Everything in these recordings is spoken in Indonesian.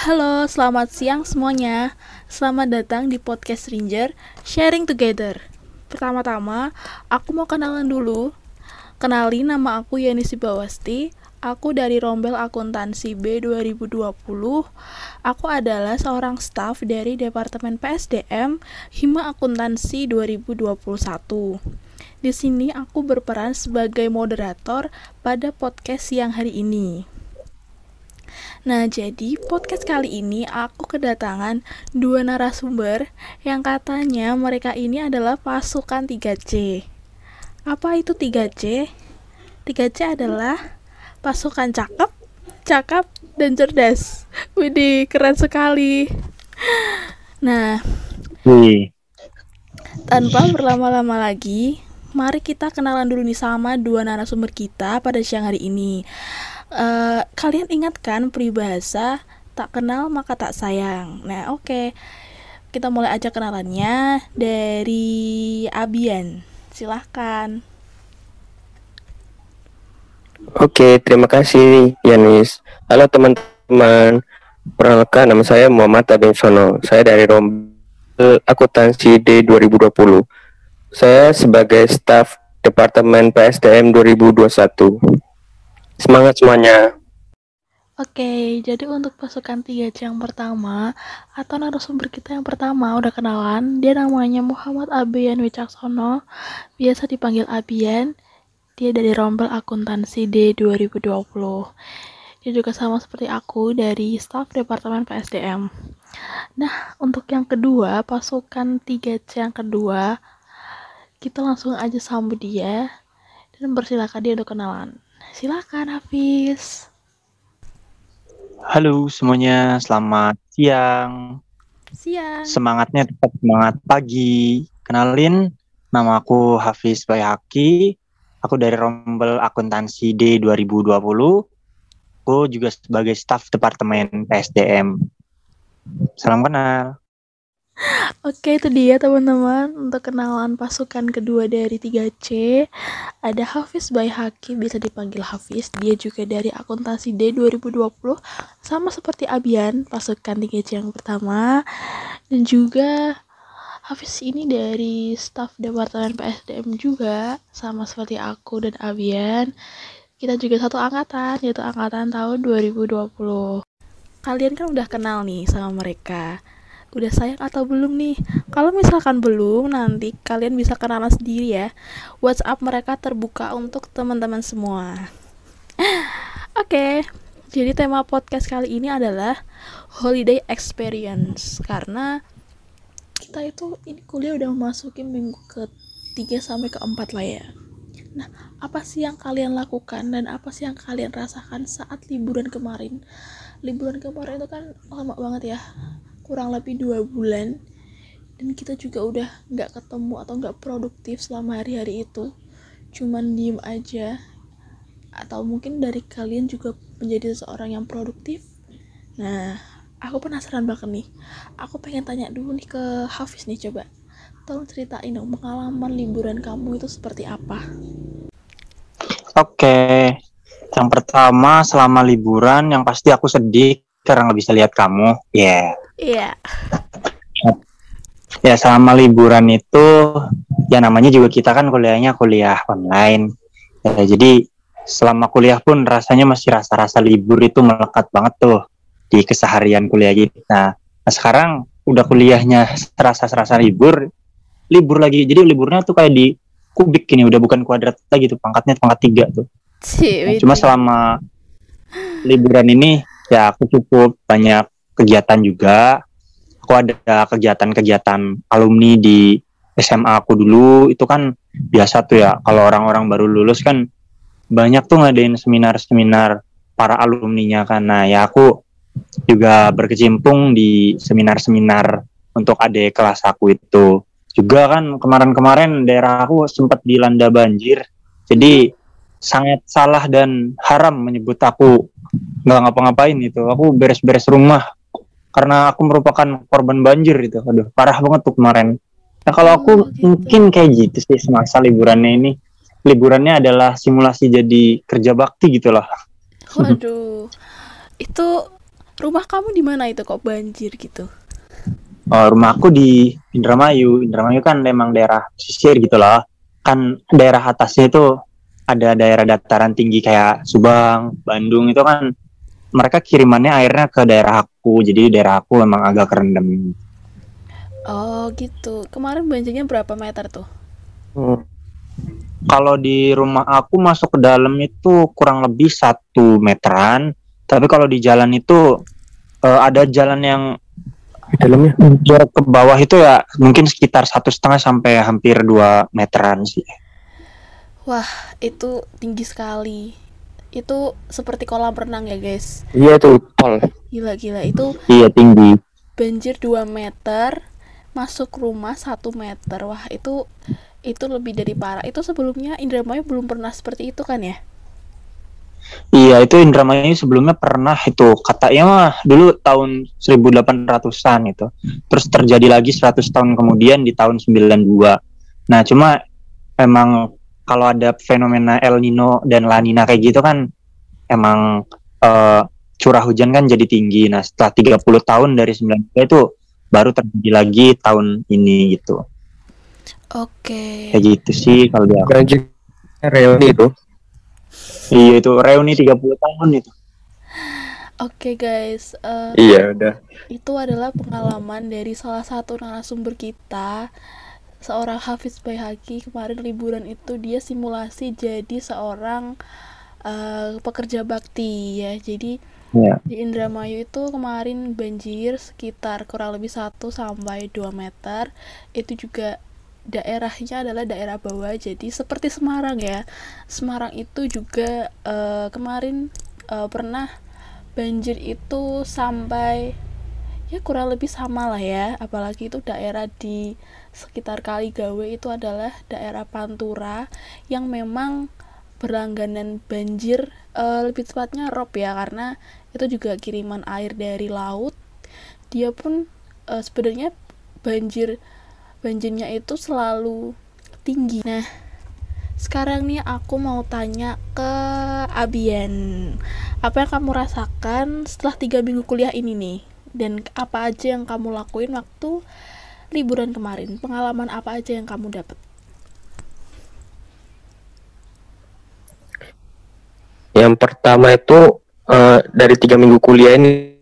Halo, selamat siang semuanya. Selamat datang di podcast Ranger Sharing Together. Pertama-tama, aku mau kenalan dulu. Kenalin nama aku Yani Sibawasti. Aku dari Rombel Akuntansi B 2020. Aku adalah seorang staf dari Departemen PSDM Hima Akuntansi 2021. Di sini aku berperan sebagai moderator pada podcast siang hari ini. Nah, jadi podcast kali ini aku kedatangan dua narasumber yang katanya mereka ini adalah pasukan 3C. Apa itu 3C? 3C adalah pasukan cakep, cakap, dan cerdas. Widih, keren sekali. Nah, Wih, tanpa berlama-lama lagi, mari kita kenalan dulu nih sama dua narasumber kita pada siang hari ini. Eh, kalian ingat kan peribahasa tak kenal maka tak sayang. Nah, oke. Kita mulai aja kenalannya dari Abian. Silahkan. Oke, terima kasih Yanis. Halo teman-teman, perkenalkan nama saya Muhammad Abin Sono. Saya dari Rombel Akuntansi D 2020. Saya sebagai staf Departemen PSDM 2021. Semangat semuanya. Oke, jadi untuk pasukan 3C yang pertama atau narasumber kita yang pertama udah kenalan, dia namanya Muhammad Abian Wicaksono, biasa dipanggil Abian. Dia dari Rombel Akuntansi D 2020. Dia juga sama seperti aku dari staf Departemen PSDM. Nah, untuk yang kedua, pasukan 3C yang kedua, kita langsung aja sambut dia dan persilakan dia untuk kenalan. Silakan Hafiz. Halo semuanya, selamat siang. Siang. Semangatnya tetap semangat pagi. Kenalin, nama aku Hafiz Bayhaki. Aku dari Rombel Akuntansi D 2020. Aku juga sebagai staf Departemen PSDM. Salam kenal. Oke, itu dia teman-teman untuk kenalan pasukan kedua dari 3C. Ada Hafiz Bayhaki, bisa dipanggil Hafiz. Dia juga dari akuntansi D 2020, sama seperti Abian, pasukan 3C yang pertama. Dan juga Hafiz ini dari staf Departemen PSDM juga, sama seperti aku dan Abian. Kita juga satu angkatan, yaitu angkatan tahun 2020. Kalian kan udah kenal nih sama mereka udah sayang atau belum nih? Kalau misalkan belum nanti kalian bisa kenalan sendiri ya. WhatsApp mereka terbuka untuk teman-teman semua. Oke jadi tema podcast kali ini adalah holiday experience. Karena kita itu ini kuliah udah memasuki minggu ke 3 sampai ke 4 lah ya. Nah, apa sih yang kalian lakukan dan apa sih yang kalian rasakan saat liburan kemarin? Liburan kemarin itu kan lama banget ya, kurang lebih dua bulan dan kita juga udah nggak ketemu atau nggak produktif selama hari-hari itu. Cuman diem aja. Atau mungkin dari kalian juga menjadi seseorang yang produktif. Nah aku penasaran banget nih. Aku pengen tanya dulu nih ke Hafiz nih coba. Tolong ceritain dong pengalaman liburan kamu itu seperti apa? Oke, yang pertama selama liburan yang pasti aku sedih karena nggak bisa lihat kamu. Ya, iya ya selama liburan itu ya namanya juga kita kan kuliahnya kuliah online. Ya, jadi selama kuliah pun rasanya masih rasa-rasa libur itu melekat banget tuh di keseharian kuliah kita. Nah sekarang udah kuliahnya serasa-serasa libur, libur lagi. Jadi liburnya tuh kayak di kubik ini udah bukan kuadrat lagi tuh pangkatnya pangkat tiga tuh. Nah, cuma selama liburan ini ya aku cukup banyak kegiatan juga. Aku ada kegiatan-kegiatan alumni di SMA aku dulu itu kan biasa tuh ya kalau orang-orang baru lulus kan banyak tuh ngadain seminar-seminar para alumninya kan. Nah ya aku juga berkecimpung di seminar-seminar untuk adik kelas aku itu. Juga kan kemarin-kemarin daerah aku sempat dilanda banjir. Jadi sangat salah dan haram menyebut aku nggak ngapa-ngapain itu. Aku beres-beres rumah karena aku merupakan korban banjir itu. Aduh, parah banget tuh kemarin. Nah, kalau aku Oh, gitu. mungkin kayak gitu sih semasa liburannya ini. Liburannya adalah simulasi jadi kerja bakti gitu loh. Waduh, itu rumah kamu di mana itu kok banjir gitu Oh, rumahku di Indramayu. Indramayu kan memang daerah pesisir gitu loh. Kan daerah atasnya itu ada daerah dataran tinggi kayak Subang, Bandung itu kan mereka kirimannya airnya ke daerah aku. Jadi daerah aku memang agak kerendam. oh gitu kemarin banjirnya berapa meter tuh Hmm. Kalau di rumah aku masuk ke dalam itu kurang lebih satu meteran. Tapi kalau di jalan itu eh, ada jalan yang Di dalamnya. jarak ke bawah itu ya mungkin sekitar satu setengah sampai hampir dua meteran sih. itu tinggi sekali itu seperti kolam renang ya guys Iya tuh pol. gila gila itu Iya tinggi. banjir 2 meter masuk rumah 1 meter wah itu itu lebih dari parah itu sebelumnya Indramayu belum pernah seperti itu kan ya Iya itu Indramayu sebelumnya pernah itu katanya mah dulu tahun 1800-an itu. Terus terjadi lagi 100 tahun kemudian di tahun 92. Nah, cuma emang kalau ada fenomena El Nino dan La Nina kayak gitu kan emang eh, curah hujan kan jadi tinggi. Nah, setelah 30 tahun dari 92 itu baru terjadi lagi tahun ini gitu. oke Kayak gitu sih kalau dia. Reuni itu. Iya itu reuni 30 tahun itu. oke guys eh, Iya udah. itu adalah pengalaman dari salah satu narasumber kita seorang Hafiz Baihaqi kemarin liburan itu dia simulasi jadi seorang eh, pekerja bakti ya. Jadi Iya. di Indramayu itu kemarin banjir sekitar kurang lebih 1 sampai 2 meter. Itu juga daerahnya adalah daerah bawah jadi seperti Semarang ya. Semarang itu juga eh, kemarin eh, pernah banjir itu sampai ya kurang lebih sama lah ya. Apalagi itu daerah di sekitar Kaligawe itu adalah daerah Pantura yang memang berlangganan banjir eh, lebih tepatnya rob ya karena itu juga kiriman air dari laut. Dia pun eh, sebenarnya banjir banjirnya itu selalu tinggi. Nah sekarang nih aku mau tanya ke Abian. Apa yang kamu rasakan setelah tiga minggu kuliah ini nih? Dan apa aja yang kamu lakuin waktu liburan kemarin pengalaman apa aja yang kamu dapat Yang pertama itu eh, dari tiga minggu kuliah ini,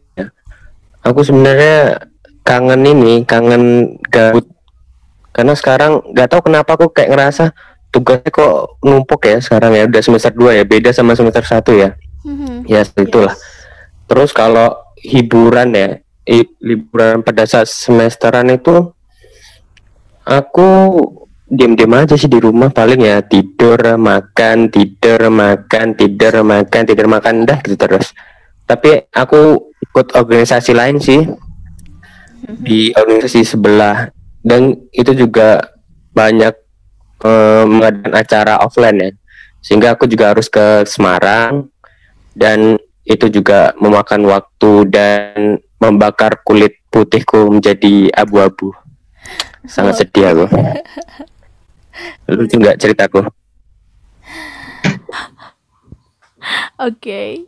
aku sebenarnya kangen ini, kangen gabut. Karena sekarang nggak tahu kenapa aku kayak ngerasa tugasnya kok numpuk ya sekarang ya udah semester 2 ya beda sama semester 1 ya. Hmm, Ya itulah. Terus kalau hiburan ya, liburan pada saat semesteran itu aku diam-diam aja sih di rumah paling ya tidur, makan, tidur, makan, tidur, makan, tidur, makan dah gitu terus. Tapi aku ikut organisasi lain sih di organisasi sebelah. Dan itu juga banyak eh, mengadakan acara offline ya. Sehingga aku juga harus ke Semarang dan itu juga memakan waktu dan membakar kulit putihku menjadi abu-abu sangat sedih aku lucu nggak ceritaku Oke.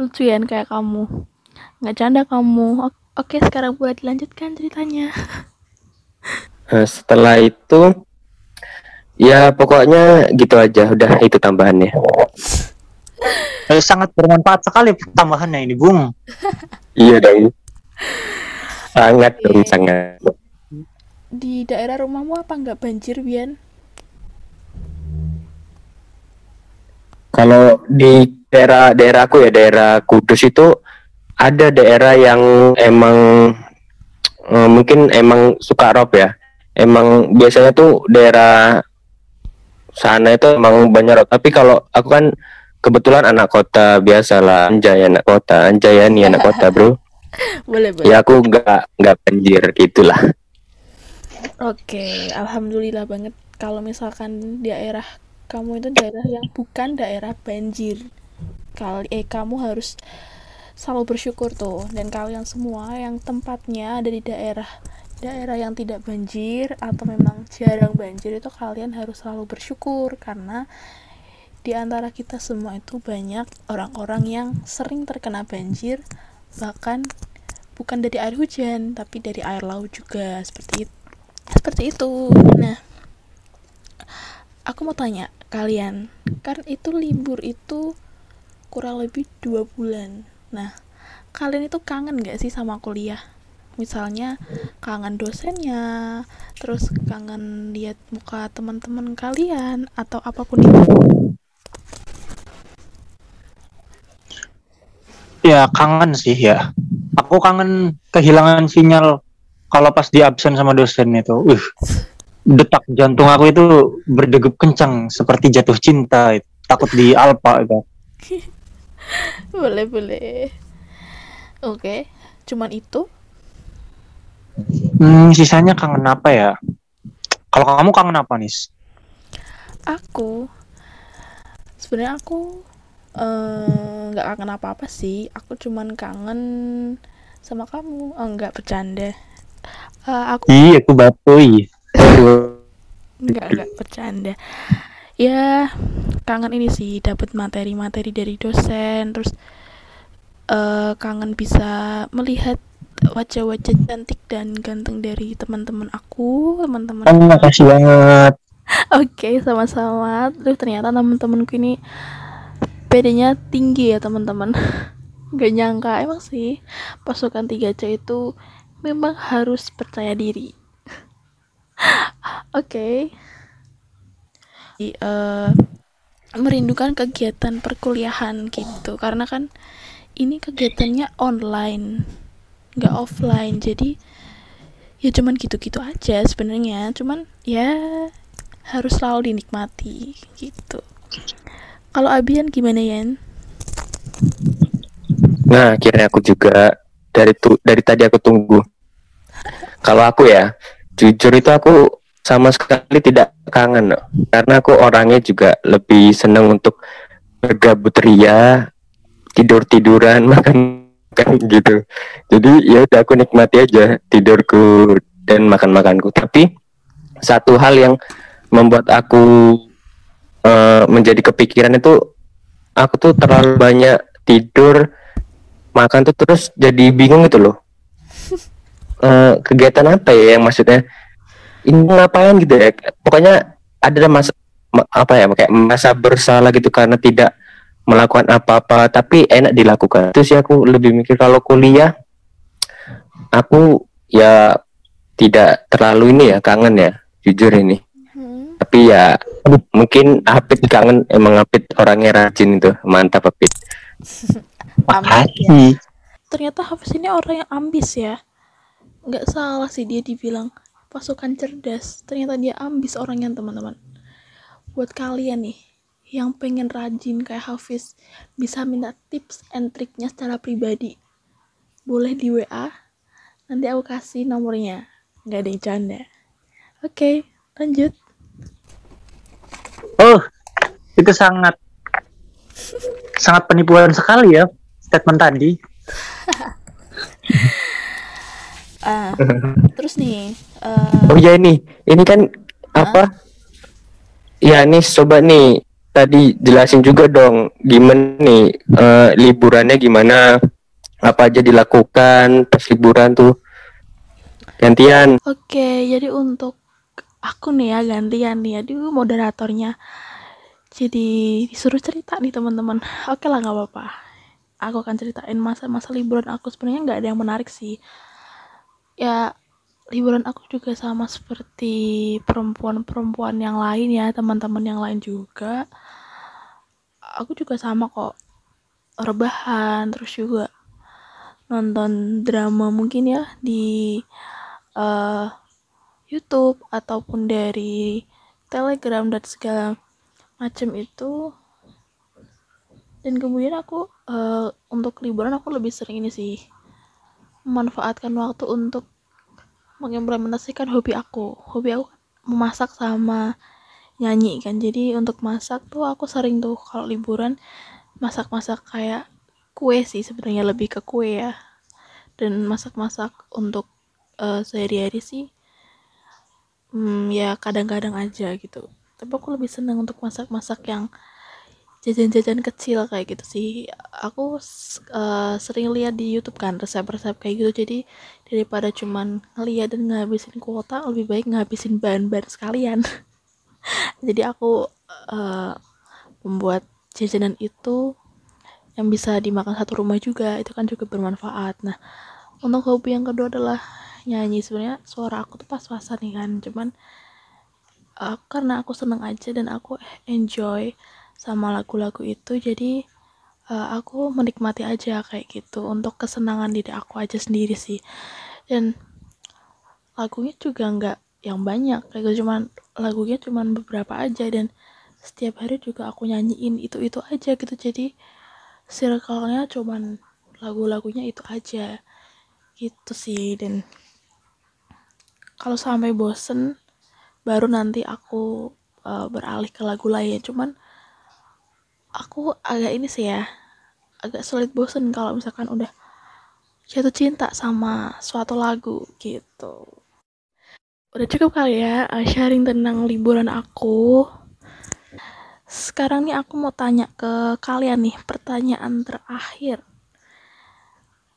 Lucu ya kayak kamu. Nggak canda kamu. O- Oke, sekarang boleh dilanjutkan ceritanya. Nah, setelah itu ya pokoknya gitu aja udah itu tambahannya Eh, sangat bermanfaat sekali tambahannya ini, Bung. iya dong sangat dong sangat Di daerah rumahmu apa nggak banjir, Bian? Kalau di daerah daerahku ya daerah Kudus itu ada daerah yang emang eh, mungkin emang suka rob ya. Emang biasanya tuh daerah sana itu emang banyak rob. Tapi kalau aku kan kebetulan anak kota biasalah anjay anak kota anjayani anak kota bro. Boleh, boleh. Ya aku nggak nggak banjir gitulah. Oke, alhamdulillah banget kalau misalkan daerah kamu itu daerah yang bukan daerah banjir. Kali eh kamu harus selalu bersyukur tuh dan kalian semua yang tempatnya ada di daerah daerah yang tidak banjir atau memang jarang banjir itu kalian harus selalu bersyukur karena di antara kita semua itu banyak orang-orang yang sering terkena banjir bahkan bukan dari air hujan tapi dari air laut juga seperti itu seperti itu. Nah aku mau tanya kalian kan itu libur itu kurang lebih dua bulan. Nah kalian itu kangen gak sih sama kuliah? Misalnya kangen dosennya terus kangen lihat muka teman-teman kalian atau apa pun itu? Ya kangen sih ya. Aku kangen kehilangan sinyal kalau pas di absen sama dosen itu. Uh, detak jantung aku itu berdegup kencang seperti jatuh cinta. Takut di alpa itu. boleh boleh oke cuman itu Hmm, sisanya kangen apa ya? Kalau kamu kangen apa nis? aku sebenarnya aku eh, nggak kangen apa-apa sih aku cuman kangen sama kamu oh, nggak bercanda Eh, aku Iya, aku batui. nggak nggak bercanda ya kangen ini sih dapat materi-materi dari dosen terus eh, kangen bisa melihat wajah-wajah cantik dan ganteng dari teman-teman aku teman-teman Oh, makasih banget. Oke, sama-sama. Terus ternyata temen-temenku ini PD-nya tinggi ya, teman-teman. Gak nyangka emang sih pasukan 3C itu memang harus percaya diri. Oke. Di, eh, merindukan kegiatan perkuliahan gitu karena kan ini kegiatannya online nggak offline jadi ya cuman gitu-gitu aja sebenarnya cuman ya harus selalu dinikmati gitu. Kalau Abian gimana Yan? Nah, akhirnya aku juga dari tu dari tadi aku tunggu. Kalau aku ya, jujur itu aku sama sekali tidak kangen, karena aku orangnya juga lebih seneng untuk bergabut ria, tidur tiduran, makan makan gitu. Jadi ya udah aku nikmati aja tidurku dan makan makanku. Tapi satu hal yang membuat aku eh, menjadi kepikiran itu, aku tuh terlalu banyak tidur makan tuh terus jadi bingung gitu loh Eh, kegiatan apa ya yang maksudnya ini ngapain gitu ya pokoknya ada masa ma- apa ya kayak masa bersalah gitu karena tidak melakukan apa-apa tapi enak dilakukan itu sih aku lebih mikir kalau kuliah aku ya tidak terlalu ini ya kangen ya jujur ini Hmm. tapi ya mungkin Apit kangen emang Apit orangnya rajin itu mantap Apit Makasih. Ternyata Hafiz ini orang yang ambis ya. Nggak salah sih dia dibilang pasukan cerdas. Ternyata dia ambis orangnya teman-teman. Buat kalian nih yang pengen rajin kayak Hafiz bisa minta tips and triknya secara pribadi. Boleh di WA. Nanti aku kasih nomornya. Nggak ada yang canda. Oke, lanjut. Oh, itu sangat sangat penipuan sekali ya statement tadi. Ah, terus nih, eh, Oh ya ini, ini kan apa? Ya nih coba nih tadi jelasin juga dong gimana nih eh, liburannya gimana? Apa aja dilakukan pas liburan tuh? Gantian. Oke, jadi untuk aku nih ya gantian nih, aduh moderatornya. Jadi disuruh cerita nih teman-teman. Oke lah nggak apa-apa. Aku akan ceritain masa-masa liburan aku sebenarnya nggak ada yang menarik sih. Ya liburan aku juga sama seperti perempuan-perempuan yang lain ya, teman-teman yang lain juga. Aku juga sama kok rebahan terus juga nonton drama mungkin ya di eh, YouTube ataupun dari Telegram dan segala macam itu dan kemudian aku eh, untuk liburan aku lebih sering ini sih memanfaatkan waktu untuk mengimplementasikan hobi aku. Hobi aku memasak sama nyanyi kan. Jadi untuk masak tuh aku sering tuh kalau liburan masak-masak kayak kue sih sebenarnya lebih ke kue ya. Dan masak-masak untuk eh, sehari-hari sih hmm, ya kadang-kadang aja gitu. Tapi aku lebih senang untuk masak-masak yang jajan-jajan kecil kayak gitu sih. Aku uh, sering lihat di YouTube kan resep-resep kayak gitu. Jadi daripada cuman ngeliat dan ngabisin kuota lebih baik ngabisin bahan-bahan sekalian. Jadi aku uh, membuat jajanan itu yang bisa dimakan satu rumah juga. Itu kan juga bermanfaat. Nah untuk hobi yang kedua adalah nyanyi. Sebenarnya suara aku tuh pas-pasan nih kan. Cuman uh, karena aku seneng aja dan aku enjoy sama lagu-lagu itu jadi uh, aku menikmati aja kayak gitu untuk kesenangan diri aku aja sendiri sih. Dan lagunya juga nggak yang banyak kayak gitu cuman lagunya cuman beberapa aja dan setiap hari juga aku nyanyiin itu itu aja gitu. Jadi circle-nya cuman lagu-lagunya itu aja gitu sih. Dan kalau sampai bosen baru nanti aku uh, beralih ke lagu lain. Cuman aku agak ini sih ya agak sulit bosen kalau misalkan udah jatuh cinta sama suatu lagu gitu. Udah cukup kali ya uh, sharing tentang liburan aku. Sekarang nih aku mau tanya ke kalian nih pertanyaan terakhir.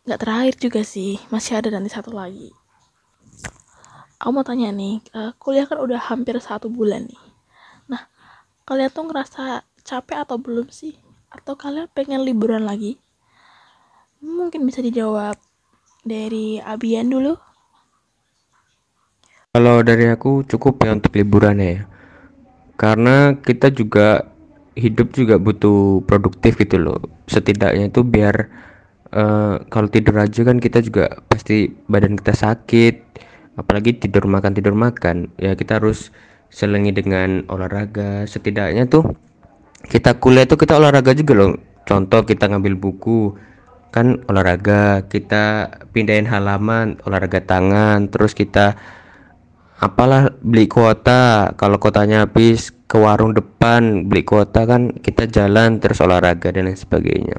Nggak terakhir juga sih masih ada nanti satu lagi. Aku mau tanya nih uh, kuliah kan udah hampir satu bulan nih. Nah kalian tuh ngerasa capek atau belum sih? Atau kalian pengen liburan lagi? Mungkin bisa dijawab dari Abian dulu. Kalau dari aku cukup ya untuk liburan ya. Karena kita juga hidup juga butuh produktif gitu loh. Setidaknya itu biar uh, kalau tidur aja kan kita juga pasti badan kita sakit. Apalagi tidur makan tidur makan ya kita harus selengi dengan olahraga setidaknya tuh kita kuliah itu kita olahraga juga loh. Contoh kita ngambil buku kan olahraga kita pindahin halaman olahraga tangan terus kita apalah beli kuota. Kalau kotanya habis ke warung depan beli kuota kan kita jalan terus olahraga dan lain sebagainya.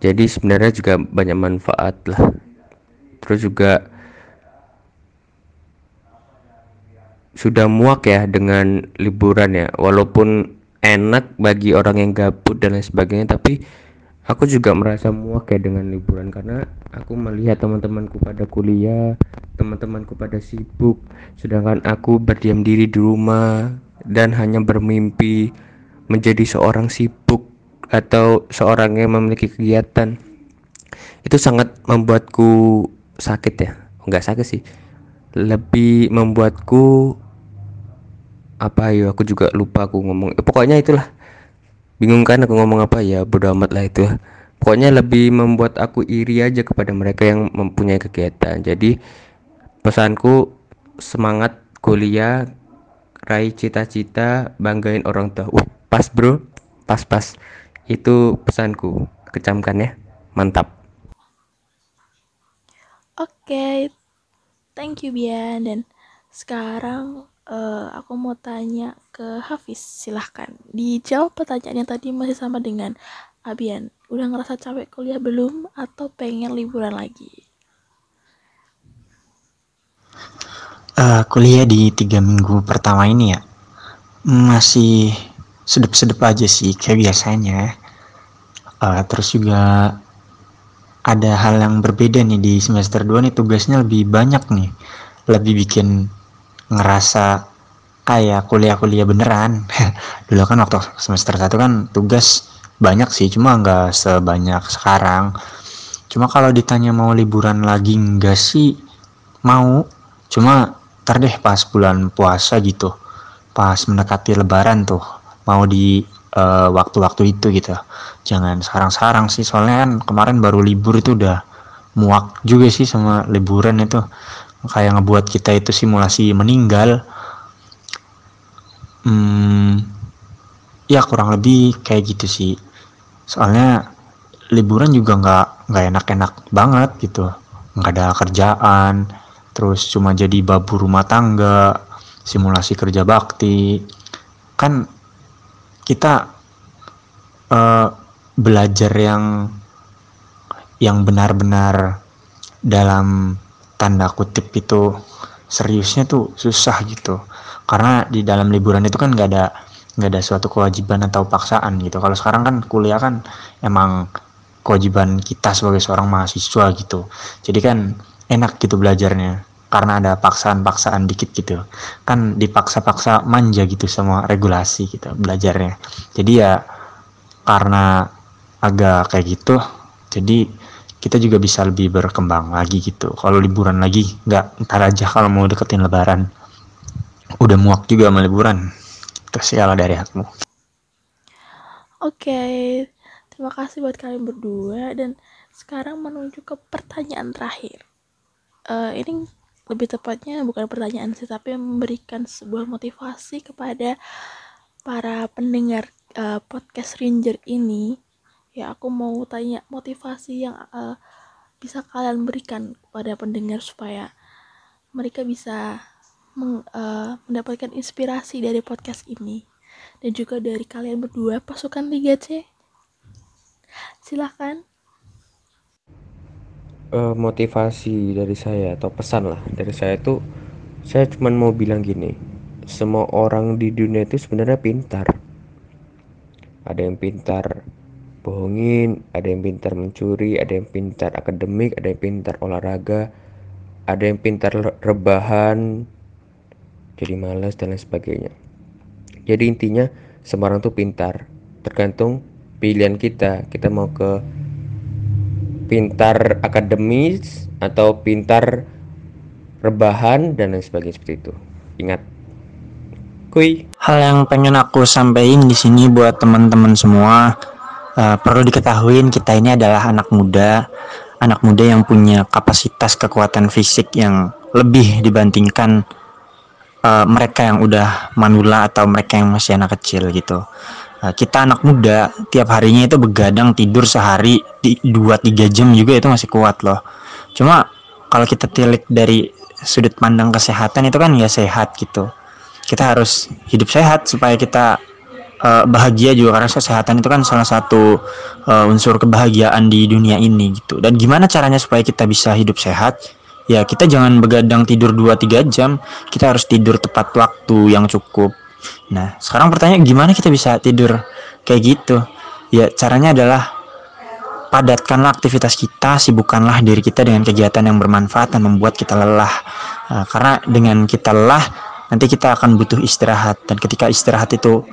Jadi sebenarnya juga banyak manfaat lah. Terus juga sudah muak ya dengan liburan ya. Walaupun enak bagi orang yang gabut dan lain sebagainya tapi aku juga merasa muak ya dengan liburan karena aku melihat teman-temanku pada kuliah teman-temanku pada sibuk sedangkan aku berdiam diri di rumah dan hanya bermimpi menjadi seorang sibuk atau seorang yang memiliki kegiatan. Itu sangat membuatku sakit ya. Enggak sakit sih. Lebih membuatku apa ya aku juga lupa aku ngomong. Eh, pokoknya itulah. Bingung kan aku ngomong apa? Ya bodo amat lah itu. Pokoknya lebih membuat aku iri aja kepada mereka yang mempunyai kegiatan. Jadi pesanku semangat kuliah raih cita-cita banggain orang tua. Uh pas bro. Pas pas. Itu pesanku. Kecamkan ya. Mantap. Oke. Okay. thank you Bian. Dan sekarang uh, aku mau tanya ke Hafiz, silahkan. Dijawab pertanyaan yang tadi masih sama dengan Abian. Udah ngerasa capek kuliah belum atau pengen liburan lagi? Uh, kuliah di tiga minggu pertama ini ya masih sedep-sedep aja sih kayak biasanya. Uh, terus juga ada hal yang berbeda nih di semester 2 nih tugasnya lebih banyak nih. Lebih bikin ngerasa kayak kuliah-kuliah beneran. Dulu kan waktu semester satu kan tugas banyak sih cuma nggak sebanyak sekarang. Cuma kalau ditanya mau liburan lagi enggak sih mau. Cuma ntar deh pas bulan puasa gitu pas mendekati lebaran tuh mau di eh, waktu-waktu uh, itu gitu. Jangan sekarang-sekarang sih soalnya kan kemarin baru libur itu udah muak juga sih sama liburan itu kayak ngebuat kita itu simulasi meninggal. Hmm, ya kurang lebih kayak gitu sih. Soalnya liburan juga nggak nggak enak-enak banget gitu. Nggak ada kerjaan terus cuma jadi babu rumah tangga simulasi kerja bakti. Kan kita uh, belajar yang yang benar-benar dalam tanda kutip itu seriusnya tuh susah gitu. Karena di dalam liburan itu kan nggak ada nggak ada suatu kewajiban atau paksaan gitu. Kalau sekarang kan kuliah kan emang kewajiban kita sebagai seorang mahasiswa gitu. Jadi kan enak gitu belajarnya. Karena ada paksaan-paksaan dikit gitu. Kan dipaksa-paksa manja gitu sama regulasi gitu belajarnya. Jadi ya karena agak kayak gitu jadi kita juga bisa lebih berkembang lagi gitu. Kalau liburan lagi nggak ntar aja kalau mau deketin lebaran. Udah muak juga sama liburan. Kalau dari aku. Oke, terima kasih buat kalian berdua. Dan sekarang menuju ke pertanyaan terakhir. Eh, ini lebih tepatnya bukan pertanyaan sih, tapi memberikan sebuah motivasi kepada para pendengar eh, podcast Ranger ini. Ya, aku mau tanya motivasi yang eh, bisa kalian berikan kepada pendengar supaya mereka bisa meng- eh, mendapatkan inspirasi dari podcast ini dan juga dari kalian berdua pasukan Liga C. Silahkan. Eh, motivasi dari saya atau pesan lah dari saya tuh saya cuman mau bilang gini semua orang di dunia itu sebenarnya pintar ada yang pintar bohongin ada yang pintar mencuri ada yang pintar akademik ada yang pintar olahraga ada yang pintar rebahan jadi malas dan lain sebagainya. Jadi intinya semua orang tuh pintar. Tergantung pilihan kita. Kita mau ke pintar akademis atau pintar rebahan dan lain sebagainya seperti itu. Ingat. Kui. Hal yang pengen aku sampaikan di sini buat teman-teman semua eh, perlu diketahui kita ini adalah anak muda. Anak muda yang punya kapasitas kekuatan fisik yang lebih dibandingkan eh, mereka yang udah manula atau mereka yang masih anak kecil gitu. Eh, kita anak muda tiap harinya itu begadang tidur sehari 2-3 jam juga itu masih kuat loh. Cuma kalau kita tilik dari sudut pandang kesehatan itu kan ya sehat gitu. Kita harus hidup sehat supaya kita eh, bahagia juga karena kesehatan itu kan salah satu eh, unsur kebahagiaan di dunia ini gitu. Dan gimana caranya supaya kita bisa hidup sehat? Ya kita jangan begadang tidur 2-3 jam, kita harus tidur tepat waktu yang cukup. Nah, sekarang pertanyaan gimana kita bisa tidur kayak gitu? Ya caranya adalah padatkanlah aktivitas kita, sibukkanlah diri kita dengan kegiatan yang bermanfaat dan membuat kita lelah. Nah, karena dengan kita lelah, nanti kita akan butuh istirahat dan ketika istirahat itu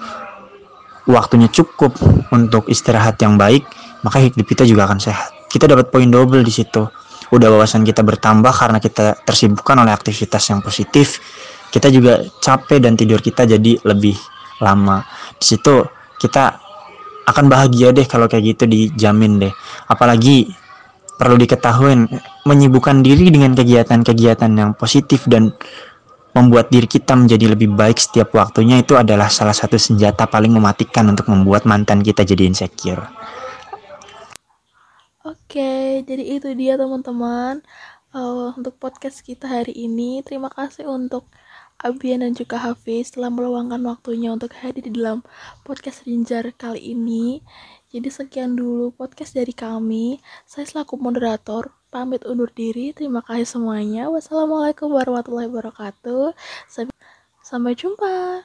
waktunya cukup untuk istirahat yang baik, maka hidup kita juga akan sehat. Kita dapat poin double di situ. Udah wawasan kita bertambah karena kita tersibukkan oleh aktivitas yang positif. Kita juga capek dan tidur kita jadi lebih lama. Di situ kita akan bahagia deh kalau kayak gitu dijamin deh. Apalagi perlu diketahui menyibukkan diri dengan kegiatan-kegiatan yang positif dan membuat diri kita menjadi lebih baik setiap waktunya itu adalah salah satu senjata paling mematikan untuk membuat mantan kita jadi insecure. Oke, jadi itu dia teman-teman eh, untuk podcast kita hari ini. Terima kasih untuk Abian dan juga Hafiz telah meluangkan waktunya untuk hadir di dalam podcast Rinjar kali ini. Jadi sekian dulu podcast dari kami. Saya selaku moderator pamit undur diri. Terima kasih semuanya. Wassalamualaikum warahmatullahi wabarakatuh. Sampai, jumpa.